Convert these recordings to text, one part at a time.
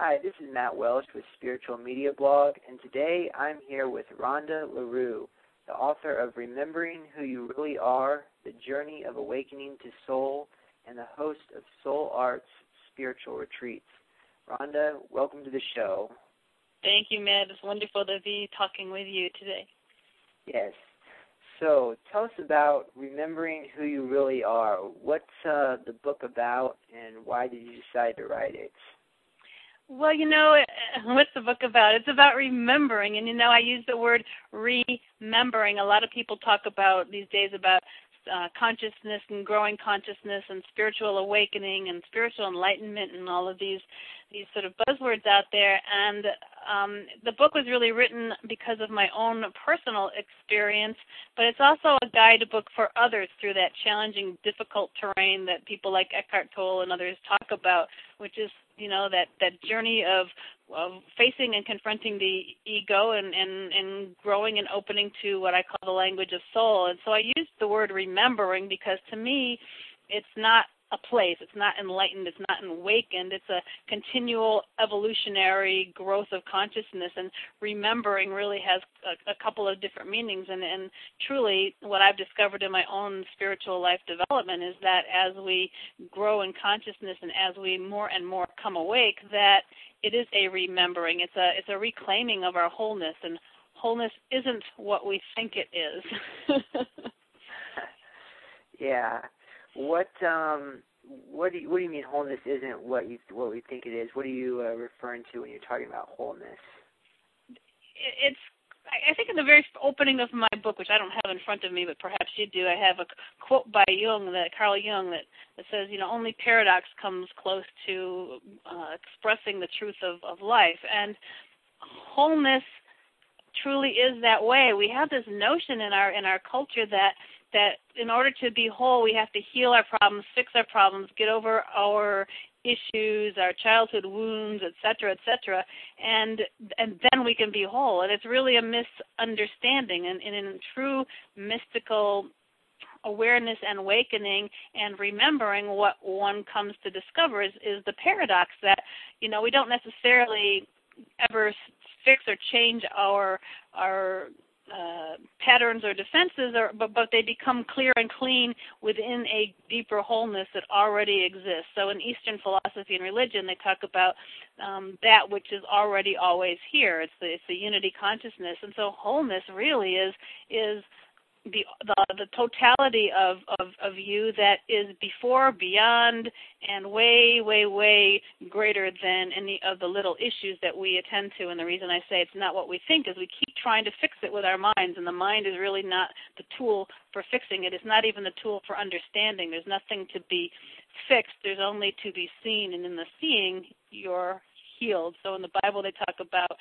Hi, this is Matt Welsh with Spiritual Media Blog, and today I'm here with Ronda LaRue, the author of Remembering Who You Really Are The Journey of Awakening to Soul, and the host of Soul Arts Spiritual Retreats. Ronda, welcome to the show. Thank you, Matt. It's wonderful to be talking with you today. Yes. So, tell us about remembering who you really are. What's uh, the book about, and why did you decide to write it? Well, you know, what's the book about? It's about remembering, and you know, I use the word remembering. A lot of people talk about these days about uh, consciousness and growing consciousness and spiritual awakening and spiritual enlightenment and all of these these sort of buzzwords out there. And um, the book was really written because of my own personal experience, but it's also a guidebook for others through that challenging, difficult terrain that people like Eckhart Tolle and others talk about, which is you know that that journey of of facing and confronting the ego and and and growing and opening to what I call the language of soul. And so I use the word remembering because to me it's not a place. It's not enlightened. It's not awakened. It's a continual evolutionary growth of consciousness. And remembering really has a, a couple of different meanings. And, and truly, what I've discovered in my own spiritual life development is that as we grow in consciousness and as we more and more come awake, that it is a remembering. It's a it's a reclaiming of our wholeness. And wholeness isn't what we think it is. yeah what um what do you, what do you mean wholeness isn't what you what we think it is? What are you uh, referring to when you're talking about wholeness? It's I think in the very opening of my book, which I don't have in front of me, but perhaps you do, I have a quote by Jung, that Carl Jung, that, that says, you know, only paradox comes close to uh, expressing the truth of, of life. And wholeness truly is that way. We have this notion in our in our culture that that in order to be whole, we have to heal our problems, fix our problems, get over our issues, our childhood wounds, et cetera, et cetera, and and then we can be whole. And it's really a misunderstanding. And, and in true mystical awareness and awakening and remembering what one comes to discover is, is the paradox that you know we don't necessarily ever fix or change our our uh, patterns or defenses, or, but, but they become clear and clean within a deeper wholeness that already exists. So in Eastern philosophy and religion, they talk about um, that which is already always here. It's the, it's the unity consciousness, and so wholeness really is is the the, the totality of, of of you that is before, beyond, and way, way, way greater than any of the little issues that we attend to. And the reason I say it's not what we think is we keep trying to fix it with our minds, and the mind is really not the tool for fixing it. It's not even the tool for understanding. There's nothing to be fixed. There's only to be seen, and in the seeing, you're healed. So in the Bible, they talk about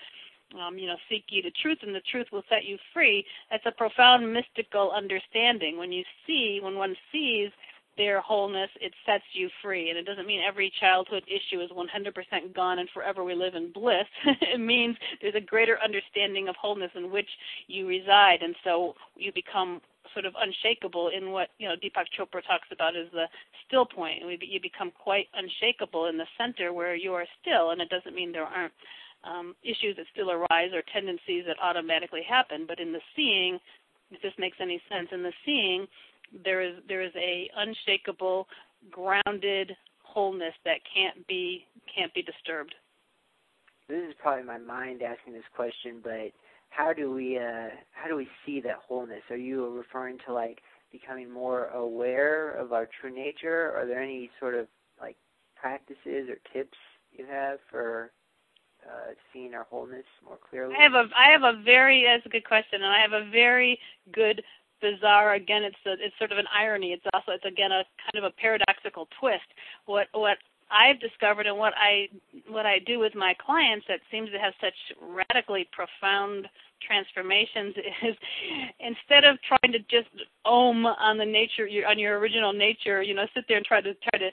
um, you know, seek ye the truth, and the truth will set you free. That's a profound mystical understanding. When you see, when one sees their wholeness, it sets you free. And it doesn't mean every childhood issue is 100% gone and forever we live in bliss. it means there's a greater understanding of wholeness in which you reside, and so you become sort of unshakable in what you know Deepak Chopra talks about is the still point. And you become quite unshakable in the center where you are still, and it doesn't mean there aren't um, issues that still arise or tendencies that automatically happen. But in the seeing, if this makes any sense, in the seeing, there is there is a unshakable, grounded wholeness that can't be can't be disturbed. This is probably my mind asking this question, but how do we uh, how do we see that wholeness? Are you referring to like becoming more aware of our true nature? Are there any sort of like practices or tips you have for uh, seeing our wholeness more clearly? I have a I have a very that's a good question, and I have a very good bizarre again it's a, it's sort of an irony it's also it's again a kind of a paradoxical twist what what I've discovered and what I what I do with my clients that seems to have such radically profound transformations is instead of trying to just ohm on the nature on your original nature, you know, sit there and try to try to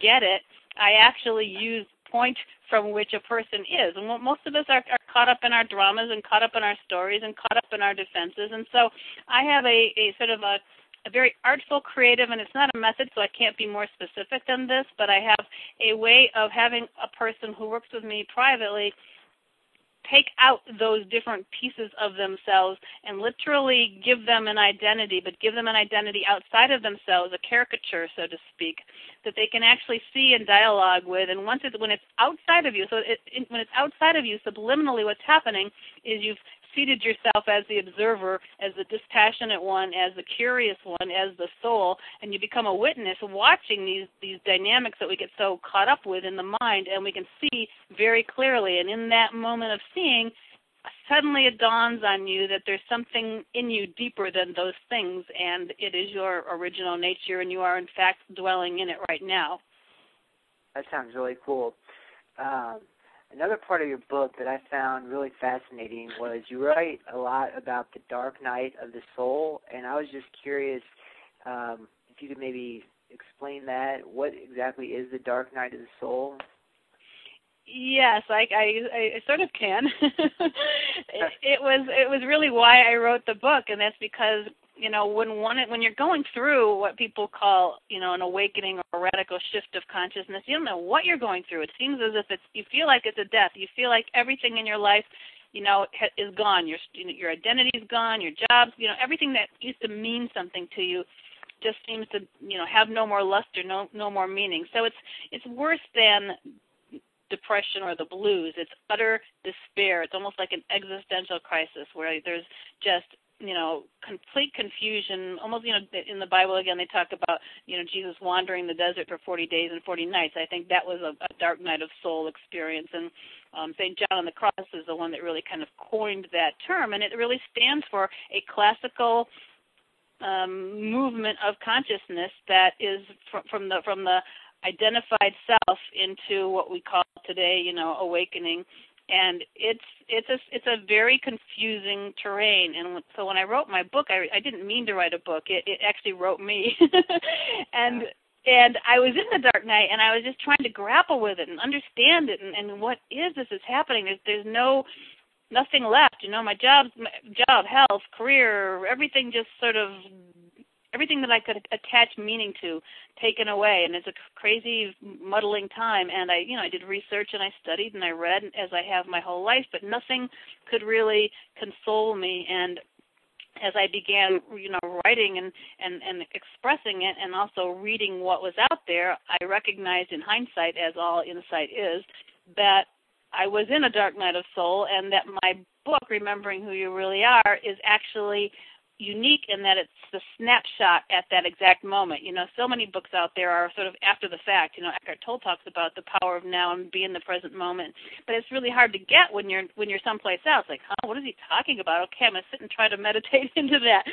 get it, I actually use point from which a person is. And most of us are, are caught up in our dramas and caught up in our stories and caught up in our defenses. And so I have a, a sort of a a very artful, creative, and it's not a method, so I can't be more specific than this, but I have a way of having a person who works with me privately take out those different pieces of themselves and literally give them an identity, but give them an identity outside of themselves, a caricature, so to speak, that they can actually see and dialogue with. And once it's when it's outside of you, so it, it, when it's outside of you, subliminally, what's happening is you've seated yourself as the observer, as the dispassionate one, as the curious one, as the soul, and you become a witness watching these these dynamics that we get so caught up with in the mind, and we can see very clearly. And in that moment of seeing, suddenly it dawns on you that there's something in you deeper than those things, and it is your original nature, and you are in fact dwelling in it right now. That sounds really cool. Um, another part of your book that I found really fascinating was you write a lot about the dark night of the soul, and I was just curious um, if you could maybe explain that. What exactly is the dark night of the soul? Yes, I, I, I sort of can. it, it was it was really why I wrote the book, and that's because you know when one when you're going through what people call you know an awakening or a radical shift of consciousness you don't know what you're going through. It seems as if it's you feel like it's a death. You feel like everything in your life you know is gone. Your your identity is gone your jobs you know everything that used to mean something to you just seems to you know have no more luster no no more meaning. So it's it's worse than depression or the blues. It's utter despair. It's almost like an existential crisis where there's just you know complete confusion. Almost you know in the bible again they talk about you know jesus wandering the desert for 40 days and 40 nights. I think that was a, a dark night of soul experience. And um, st john of the cross is the one that really kind of coined that term and it really stands for a classical um, movement of consciousness that is from, from the from the identified self into what we call today you know awakening and it's it's a it's a very confusing terrain. And so when i wrote my book i i didn't mean to write a book. It it actually wrote me. And and i was in the dark night and i was just trying to grapple with it and understand it. And and what is this is happening? There's there's no nothing left. You know my job my job health career everything just sort of everything that I could attach meaning to taken away. And it's a crazy muddling time. And I you know I did research and I studied and I read as I have my whole life but nothing could really console me. And as I began, you know, writing and, and, and expressing it and also reading what was out there, I recognized in hindsight, as all insight is, that I was in a dark night of soul and that my book, Remembering Who You Really Are, is actually unique in that it's the snapshot at that exact moment. You know, so many books out there are sort of after the fact. You know, Eckhart Tolle talks about the power of now and be in the present moment, but it's really hard to get when you're when you're someplace else. Like, huh, what is he talking about? Okay, I'm gonna sit and try to meditate into that.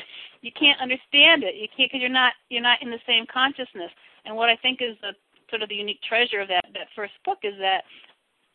You can't understand it. You can't because you're not you're not in the same consciousness. And what I think is the sort of the unique treasure of that that first book is that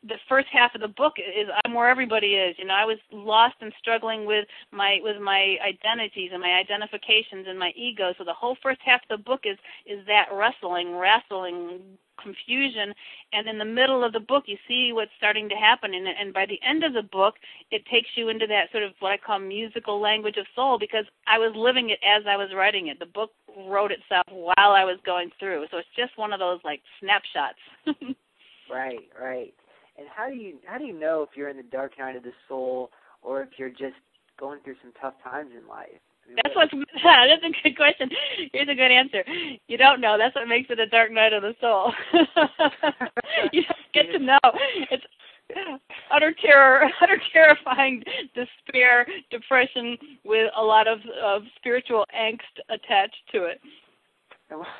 the first half of the book is I'm where everybody is. You know, I was lost and struggling with my with my identities and my identifications and my ego. So the whole first half of the book is is that wrestling, wrestling, confusion, and in the middle of the book you see what's starting to happen. And and by the end of the book, it takes you into that sort of what I call musical language of soul because I was living it as I was writing it. The book wrote itself while I was going through. So it's just one of those like snapshots. right, right. And how do you how do you know if you're in the dark night of the soul or if you're just going through some tough times in life? I mean, that's what's that's a good question. Here's a good answer. You don't know. That's what makes it a dark night of the soul. you don't get to know. It's utter terror, utter terrifying despair, depression with a lot of of spiritual angst attached to it.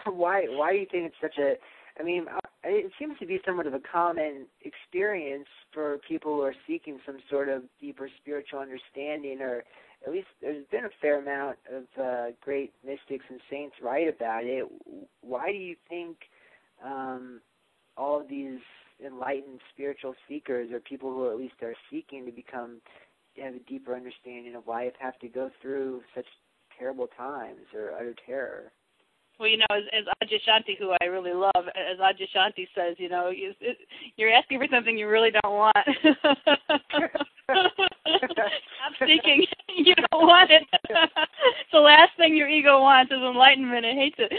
Why why do you think it's such a I mean, uh, it seems to be somewhat of a common experience for people who are seeking some sort of deeper spiritual understanding, or at least there's been a fair amount of uh, great mystics and saints write about it. Why do you think um, all of these enlightened spiritual seekers, or people who at least are seeking to become have a deeper understanding of life, have to go through such terrible times or utter terror? Well, you know, as, as Adyashanti, who I really love, as Adyashanti says, you know, you, it, you're asking for something you really don't want. Stop seeking. you don't want it. the last thing your ego wants is enlightenment. It hates it.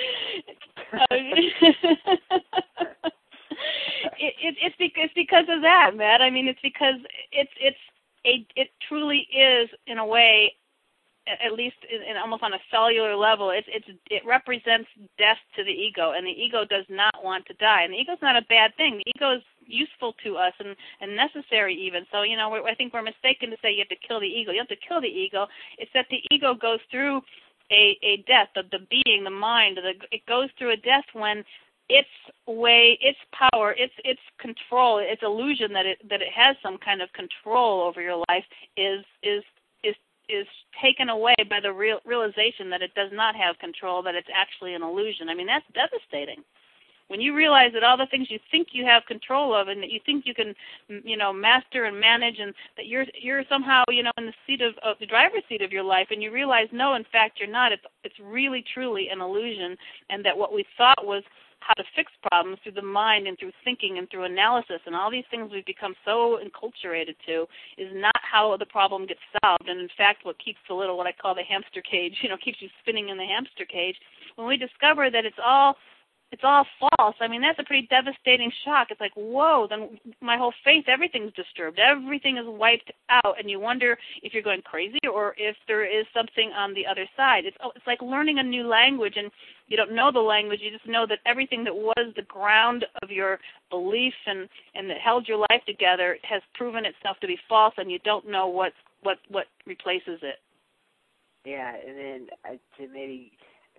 It, it it's because it's because of that, Matt. I mean, it's because it's it's a it truly is in a way at least in, in almost on a cellular level, it's it's it represents death to the ego, and the ego does not want to die. And the ego is not a bad thing. The ego is useful to us and and necessary even. So you know, I think we're mistaken to say you have to kill the ego. You have to kill the ego. It's that the ego goes through a a death of the being, the mind. The, it goes through a death when its way, its power, its its control, its illusion that it that it has some kind of control over your life is is is taken away by the real realization that it does not have control, that it's actually an illusion. I mean, that's devastating. When you realize that all the things you think you have control of and that you think you can, you know, master and manage, and that you're you're somehow, you know, in the seat of, of the driver's seat of your life, and you realize, no, in fact, you're not. It's it's really truly an illusion, and that what we thought was how to fix problems through the mind and through thinking and through analysis and all these things we've become so enculturated to is not how the problem gets solved and in fact what keeps the little what I call the hamster cage, you know, keeps you spinning in the hamster cage. When we discover that it's all it's all false. I mean, that's a pretty devastating shock. It's like, whoa, then my whole faith, everything's disturbed. Everything is wiped out, and you wonder if you're going crazy or if there is something on the other side. It's oh, it's like learning a new language, and you don't know the language. You just know that everything that was the ground of your belief and and that held your life together has proven itself to be false, and you don't know what what what replaces it. Yeah, and then uh, to maybe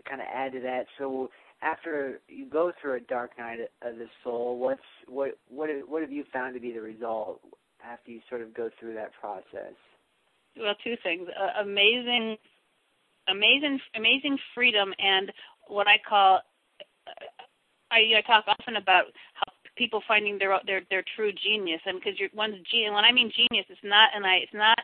kind of add to that, so after you go through a dark night of the soul, what's what what what have you found to be the result after you sort of go through that process? Well, two things: uh, amazing, amazing, amazing freedom, and what I call uh, I, I talk often about how people finding their their their true genius, and because one's genius. When I mean genius, it's not, and I it's not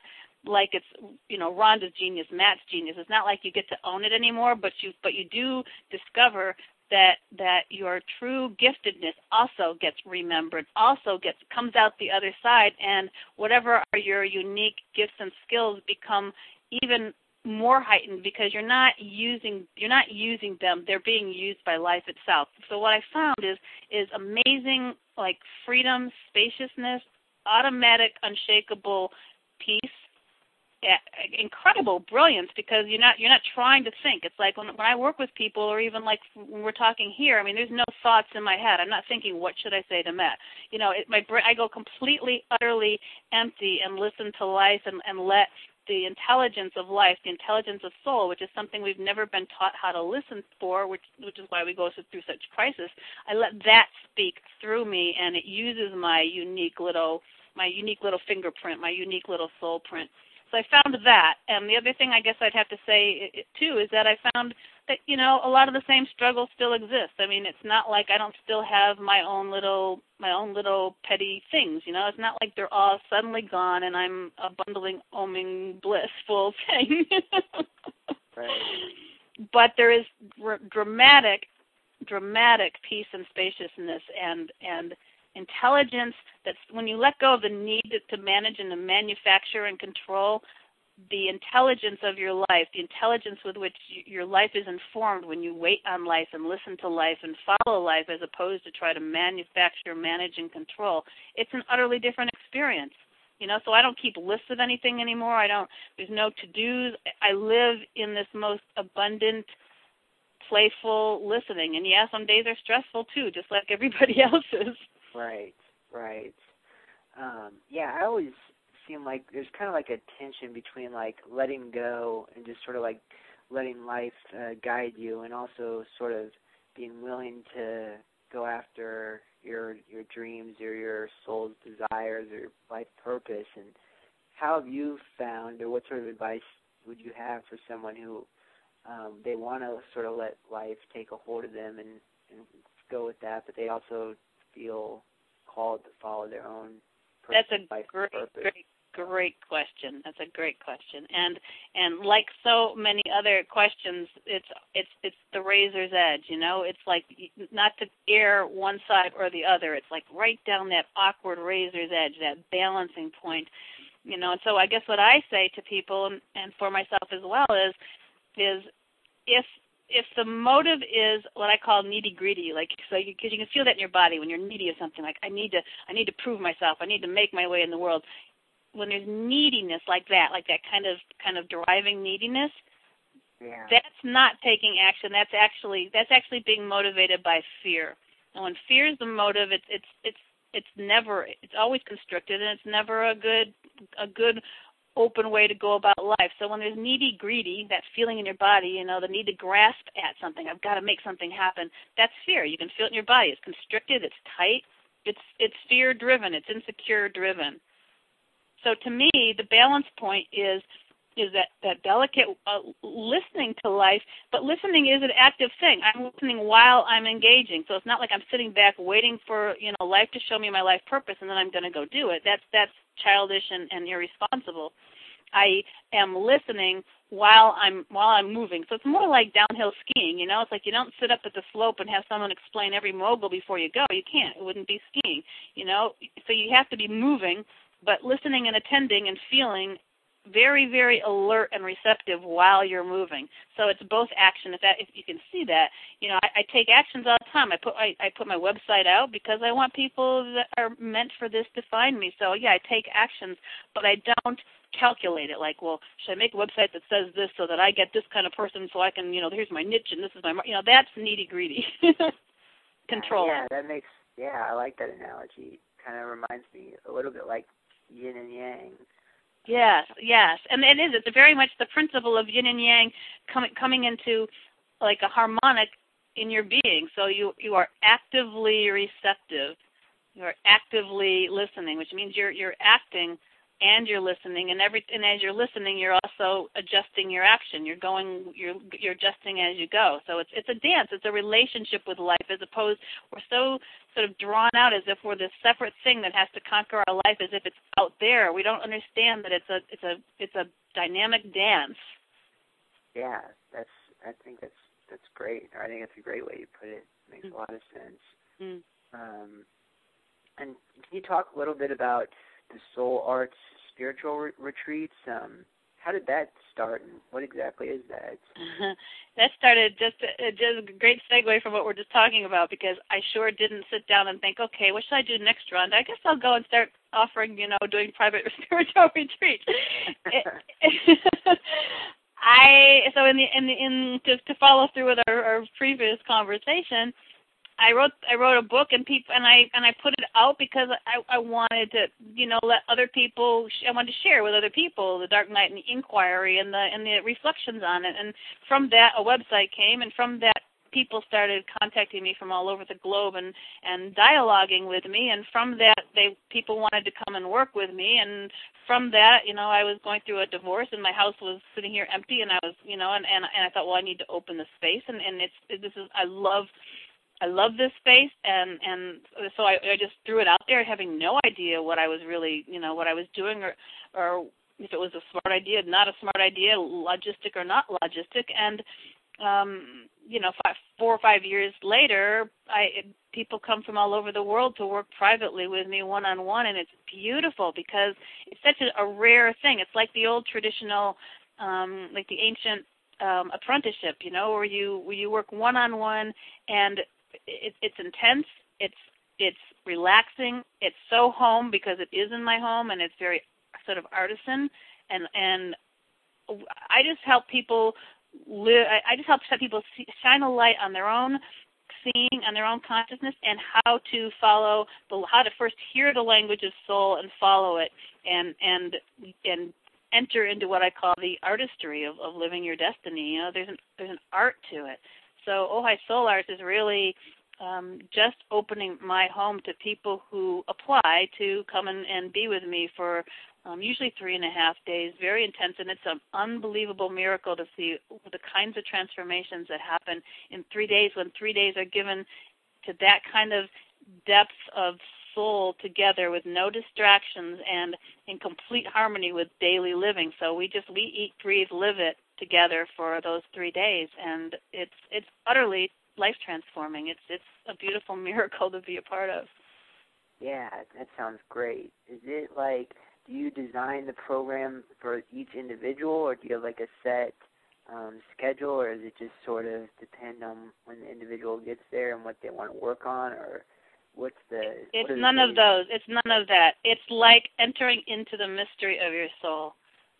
like it's you know Ronda's genius, Matt's genius. It's not like you get to own it anymore, but you but you do discover that that your true giftedness also gets remembered, also gets comes out the other side, and whatever are your unique gifts and skills become even more heightened because you're not using you're not using them they're being used by life itself so what i found is is amazing like freedom spaciousness automatic unshakable peace incredible brilliance because you're not you're not trying to think. It's like when when I work with people, or even like when we're talking here. I mean, there's no thoughts in my head. I'm not thinking what should I say to Matt. You know, it, my I go completely utterly empty and listen to life and and let the intelligence of life, the intelligence of soul, which is something we've never been taught how to listen for, which which is why we go through such crisis. I let that speak through me, and it uses my unique little my unique little fingerprint, my unique little soul print so I found that. And the other thing I guess I'd have to say too is that I found you know a lot of the same struggles still exist. I mean, it's not like I don't still have my own little my own little petty things. You know, it's not like they're all suddenly gone and I'm a bundling, oming, blissful thing. right. But there is r- dramatic, dramatic peace and spaciousness and and intelligence that's when you let go of the need to manage and to manufacture and control the intelligence of your life, the intelligence with which your life is informed when you wait on life and listen to life and follow life as opposed to try to manufacture, manage, and control. It's an utterly different experience. You know, so I don't keep lists of anything anymore. I don't, there's no to dos. I live in this most abundant, playful listening. And yeah, some days are stressful too, just like everybody else's. Right, right. Um, yeah, I always seem like there's kind of like a tension between like letting go and just sort of like letting life uh, guide you, and also sort of being willing to go after your your dreams or your soul's desires or your life purpose. And how have you found, or what sort of advice would you have for someone who um, they want to sort of let life take a hold of them and, and go with that, but they also feel called to follow their own that's a great purpose? great great question. That's a great question. And and like so many other questions it's it's it's the razor's edge you know? It's like not to err one side or the other. It's like right down that awkward razor's edge that balancing point you know? And so i guess what i say to people and, and for myself as well is is if if the motive is what I call needy greedy, like so, because you, you can feel that in your body when you're needy of something, like I need to, I need to prove myself, I need to make my way in the world. When there's neediness like that, like that kind of kind of driving neediness, yeah. that's not taking action. That's actually that's actually being motivated by fear. And when fear is the motive, it's it's it's it's never it's always constricted and it's never a good a good open way to go about life. So when there's needy, greedy, that feeling in your body, you know, the need to grasp at something, I've got to make something happen, that's fear. You can feel it in your body. It's constricted, it's tight, it's it's fear driven, it's insecure driven. So to me, the balance point is is that that delicate uh, listening to life, but listening is an active thing. I'm listening while I'm engaging, so it's not like I'm sitting back waiting for you know life to show me my life purpose and then I'm going to go do it. That's that's childish and, and irresponsible. I am listening while I'm while I'm moving. So it's more like downhill skiing, you know. It's like you don't sit up at the slope and have someone explain every mogul before you go. You can't. It wouldn't be skiing, you know. So you have to be moving, but listening and attending and feeling very very alert and receptive while you're moving. So it's both action. If that if you can see that you know i, I take actions all the time. I put I, I put my website out because i want people that are meant for this to find me. So yeah i take actions but i don't calculate it. Like well should i make a website that says this so that i get this kind of person so i can you know here's my niche and this is my you know that's needy greedy control. Yeah that makes yeah i like that analogy. Kind of reminds me a little bit like yin and yang Yes, yes, and it is. It's very much the principle of yin and yang coming coming into like a harmonic in your being. So you you are actively receptive. You are actively listening, which means you're you're acting and you're listening and every and as you're listening you're also adjusting your action. You're going you're you're adjusting as you go. So it's it's a dance. It's a relationship with life as opposed we're so sort of drawn out as if we're this separate thing that has to conquer our life as if it's out there. We don't understand that it's a it's a it's a dynamic dance. Yeah that's i think that's that's great. I think that's a great way you put it, it makes mm-hmm. a lot of sense. Mm-hmm. um and can you talk a little bit about the Soul Arts spiritual re- retreats. Um, how did that start, and what exactly is that? that started just a, just a great segue from what we're just talking about because I sure didn't sit down and think, okay, what should I do next round? I guess I'll go and start offering, you know, doing private spiritual retreats. I so in the in the in to, to follow through with our, our previous conversation, I wrote I wrote a book and people and I and I put it out because I I wanted to you know let other people I wanted to share with other people the Dark Night and the inquiry and the and the reflections on it. And from that a website came and from that people started contacting me from all over the globe and and dialoguing with me. And from that they people wanted to come and work with me. And from that you know I was going through a divorce and my house was sitting here empty and I was you know and and, and I thought well I need to open the space. And and it's this is I love I love this space, and and so I, I just threw it out there, having no idea what I was really, you know, what I was doing, or or if it was a smart idea, not a smart idea, logistic or not logistic, and um, you know, five, four or five years later, I people come from all over the world to work privately with me one on one, and it's beautiful because it's such a, a rare thing. It's like the old traditional, um, like the ancient um, apprenticeship, you know, where you where you work one on one, and it, it's intense. It's it's relaxing. It's so home because it is in my home and it's very sort of artisan and and I just help people live. I just help people see, shine a light on their own seeing on their own consciousness and how to follow the how to first hear the language of soul and follow it and and and enter into what I call the artistry of, of living your destiny. You know, there's an there's an art to it. So Ojai Soul Arts is really um, just opening my home to people who apply to come and, and be with me for um, usually three and a half days, very intense, and it's an unbelievable miracle to see the kinds of transformations that happen in three days when three days are given to that kind of depth of soul together with no distractions and in complete harmony with daily living. So we just we eat, breathe, live it together for those three days, and it's it's utterly life transforming. It's it's a beautiful miracle to be a part of. Yeah, that sounds great. Is it like do you design the program for each individual, or do you have like a set um, schedule, or is it just sort of depend on when the individual gets there and what they want to work on, or what's the? It's what none the, of those. It's none of that. It's like entering into the mystery of your soul.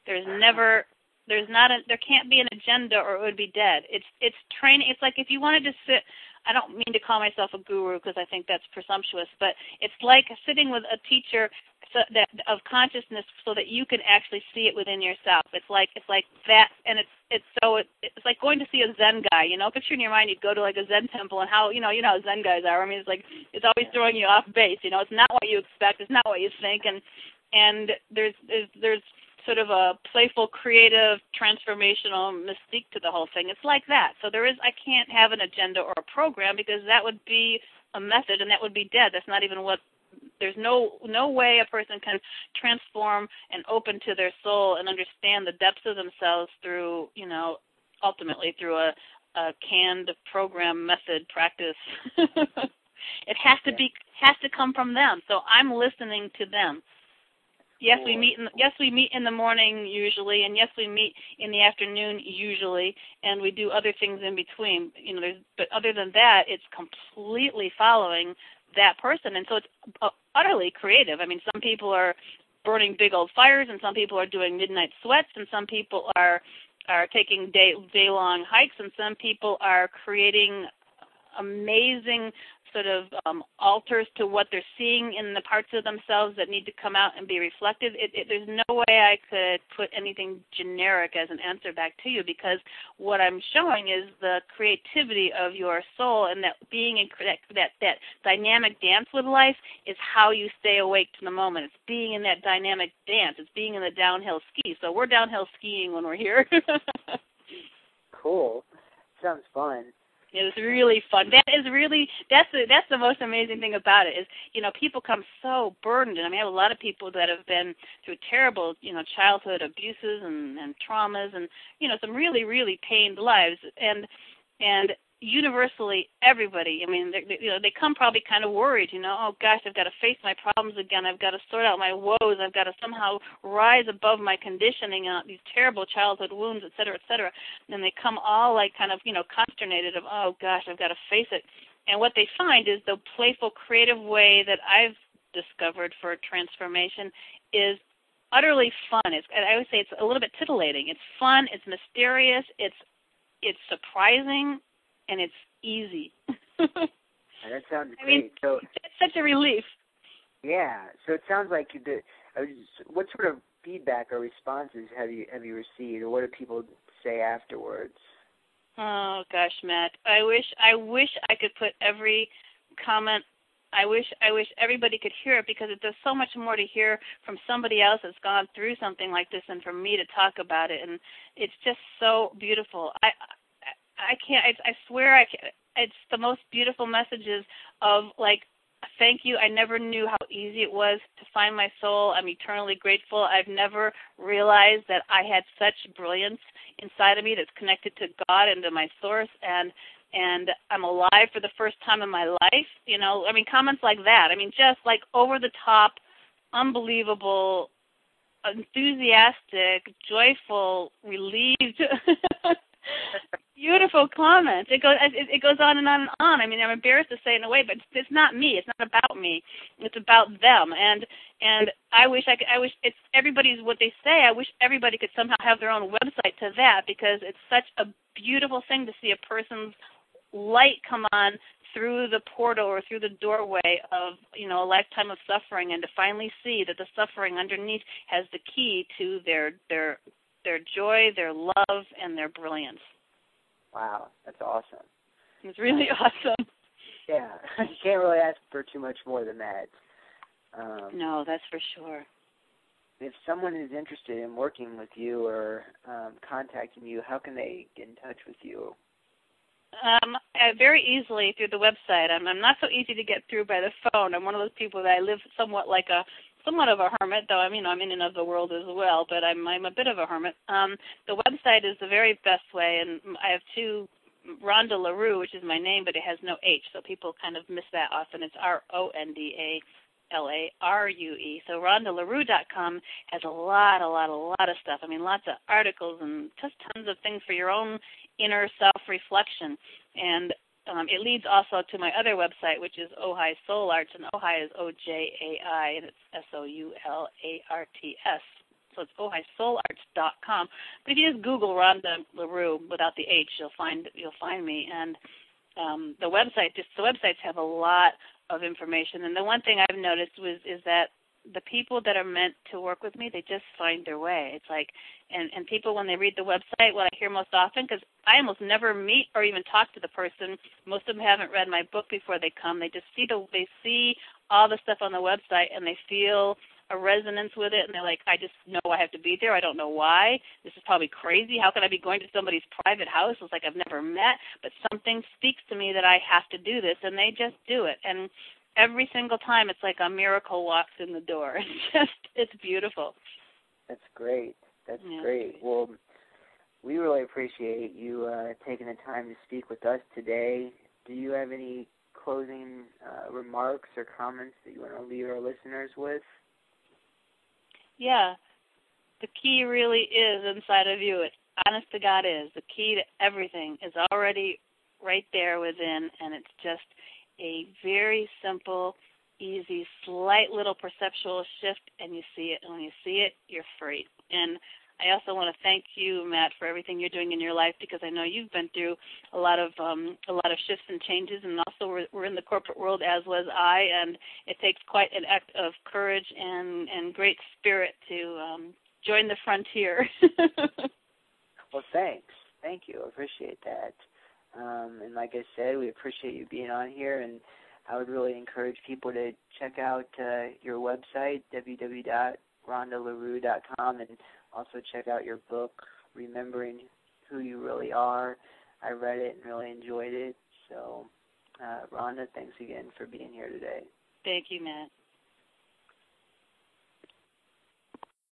There's never there's not a there can't be an agenda or it would be dead. It's it's training. It's like if you wanted to sit I don't mean to call myself a guru because I think that's presumptuous, but it's like sitting with a teacher so that of consciousness so that you can actually see it within yourself. It's like it's like that, and it's it's so it, it's like going to see a Zen guy. You know, picture in your mind you'd go to like a Zen temple and how you know you know how Zen guys are. I mean, it's like it's always throwing you off base. You know, it's not what you expect. It's not what you think, and and there's there's there's sort of a playful, creative, transformational mystique to the whole thing. It's like that. So there is I can't have an agenda or a program because that would be a method and that would be dead. That's not even what there's no no way a person can transform and open to their soul and understand the depths of themselves through, you know, ultimately through a, a canned program method practice. it has to be has to come from them. So I'm listening to them. Yes, we meet. In, the, yes, we meet in the morning usually, and yes, we meet in the afternoon usually, and we do other things in between. You know, there's, but other than that, it's completely following that person, and so it's uh, utterly creative. I mean, some people are burning big old fires, and some people are doing midnight sweats, and some people are are taking day day long hikes, and some people are creating amazing sort of um, altars to what they're seeing in the parts of themselves that need to come out and be reflected. It, it, there's no way I could put anything generic as an answer back to you because what I'm showing is the creativity of your soul and that being in that, that that dynamic dance with life is how you stay awake to the moment. It's being in that dynamic dance. It's being in the downhill ski. So we're downhill skiing when we're here. cool. Sounds fun. It was really fun. That is really that's the that's the most amazing thing about it is you know people come so burdened, and I mean I have a lot of people that have been through terrible you know childhood abuses and and traumas and you know some really really pained lives and and universally everybody. I mean they, you know they come probably kind of worried you know oh gosh i've got to face my problems again. I've got to sort out my woes. I've got to somehow rise above my conditioning and these terrible childhood wounds et cetera et cetera. And they come all like kind of you know consternated of oh gosh i've got to face it. And what they find is the playful creative way that i've discovered for transformation is utterly fun. It's i would say it's a little bit titillating. It's fun. It's mysterious. It's it's surprising and it's easy. that sounds I mean, so it's such a relief. Yeah. So it sounds like the uh, what sort of feedback or responses have you have you received, or what do people say afterwards? Oh gosh, Matt, I wish I wish I could put every comment. I wish I wish everybody could hear it because it does so much more to hear from somebody else that's gone through something like this and for me to talk about it, and it's just so beautiful. I I can't. I, I swear, I can't, it's the most beautiful messages of like, thank you. I never knew how easy it was to find my soul. I'm eternally grateful. I've never realized that I had such brilliance inside of me that's connected to God and to my source, and and I'm alive for the first time in my life. You know, I mean, comments like that. I mean, just like over the top, unbelievable enthusiastic, joyful, relieved Beautiful comments. It goes it, it goes on and on and on. I mean, I'm embarrassed to say in a way, but it's, it's not me. It's not about me. It's about them. And and I wish I could. I wish it's everybody's what they say. I wish everybody could somehow have their own website to that because it's such a beautiful thing to see a person's light come on through the portal or through the doorway of you know a lifetime of suffering and to finally see that the suffering underneath has the key to their their their joy, their love, and their brilliance. Wow, that's awesome. It's really awesome. Yeah, you can't really ask for too much more than that. Um, no, that's for sure. If someone is interested in working with you or um, contacting you, how can they get in touch with you? Um, uh, very easily through the website. I'm, I'm not so easy to get through by the phone. I'm one of those people that I live somewhat like a somewhat of a hermit, though I mean I'm in and of the world as well, but I'm I'm a bit of a hermit. Um, the website is the very best way, and I have two. Ronda LaRue, which is my name, but it has no H, so people kind of miss that often. It's R O N D A L A R U E. So RondaLaRue.com has a lot, a lot, a lot of stuff. I mean, lots of articles and just tons of things for your own inner self reflection. And um, it leads also to my other website, which is Ojai Soul Arts, and Ojai is O J A I, and it's S O U L A R T S. So it's ojaisoularts.com. But if you just Google Ronda LaRue without the H, you'll find you'll find me. And um, the website, just the websites have a lot of information. And the one thing I've noticed was is that the people that are meant to work with me, they just find their way. It's like, and and people when they read the website, what I hear most often, because I almost never meet or even talk to the person. Most of them haven't read my book before they come. They just see the they see all the stuff on the website and they feel a resonance with it and they're like i just know i have to be there i don't know why this is probably crazy how can i be going to somebody's private house it's like i've never met but something speaks to me that i have to do this and they just do it and every single time it's like a miracle walks in the door. It's just it's beautiful. That's great. That's yeah. great. Well we really appreciate you uh, taking the time to speak with us today. Do you have any closing uh, remarks or comments that you want to leave our listeners with? Yeah, the key really is inside of you. It honest to God is. The key to everything is already right there within, and it's just a very simple, easy, slight little perceptual shift, and you see it. And when you see it, you're free. And I also want to thank you, Matt, for everything you're doing in your life because I know you've been through a lot of um, a lot of shifts and changes, and also we're, we're in the corporate world as was I, and it takes quite an act of courage and and great spirit to um, join the frontier. well, thanks, thank you, I appreciate that. Um, and like I said, we appreciate you being on here, and I would really encourage people to check out uh, your website www.rondalarue.com and also, check out your book, Remembering Who You Really Are. I read it and really enjoyed it. So, uh, Ronda, thanks again for being here today. Thank you, Matt.